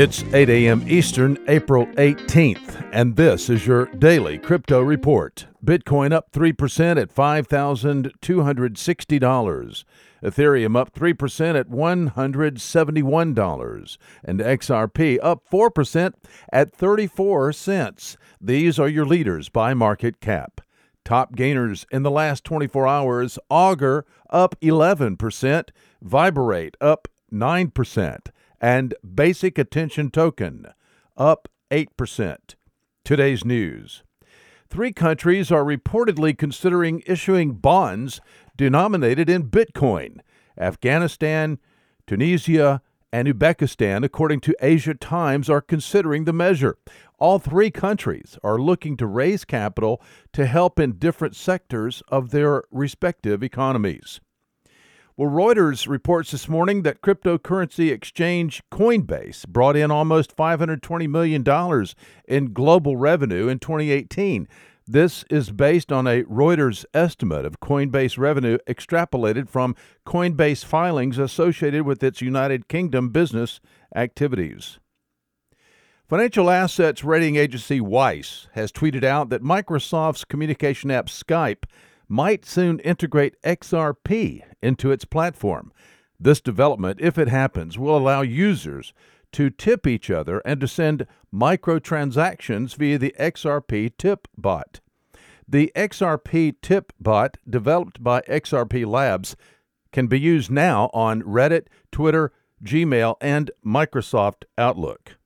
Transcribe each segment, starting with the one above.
It's 8 a.m. Eastern, April 18th, and this is your daily crypto report. Bitcoin up 3% at $5,260. Ethereum up 3% at $171. And XRP up 4% at 34 cents. These are your leaders by market cap. Top gainers in the last 24 hours Augur up 11%, Viberate up 9% and Basic Attention Token, up 8%. Today's news. Three countries are reportedly considering issuing bonds denominated in Bitcoin Afghanistan, Tunisia, and Uzbekistan, according to Asia Times, are considering the measure. All three countries are looking to raise capital to help in different sectors of their respective economies. Well, Reuters reports this morning that cryptocurrency exchange Coinbase brought in almost $520 million in global revenue in 2018. This is based on a Reuters estimate of Coinbase revenue extrapolated from Coinbase filings associated with its United Kingdom business activities. Financial assets rating agency Weiss has tweeted out that Microsoft's communication app Skype might soon integrate XRP into its platform. This development, if it happens, will allow users to tip each other and to send microtransactions via the XRP tip bot. The XRP tip bot, developed by XRP Labs, can be used now on Reddit, Twitter, Gmail, and Microsoft Outlook.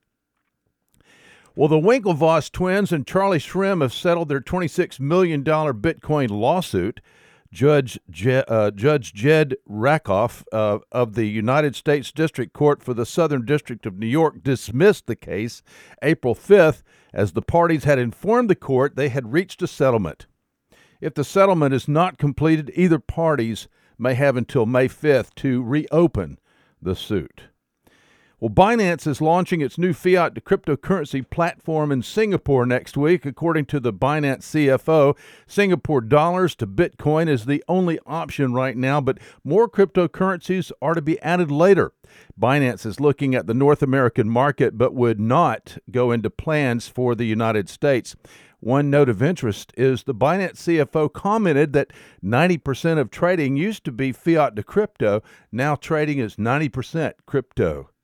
Well, the Winklevoss twins and Charlie Shrem have settled their $26 million Bitcoin lawsuit. Judge, Je- uh, Judge Jed Rakoff uh, of the United States District Court for the Southern District of New York dismissed the case April 5th as the parties had informed the court they had reached a settlement. If the settlement is not completed, either parties may have until May 5th to reopen the suit. Well, Binance is launching its new fiat to cryptocurrency platform in Singapore next week. According to the Binance CFO, Singapore dollars to Bitcoin is the only option right now, but more cryptocurrencies are to be added later. Binance is looking at the North American market, but would not go into plans for the United States. One note of interest is the Binance CFO commented that 90% of trading used to be fiat to crypto. Now trading is 90% crypto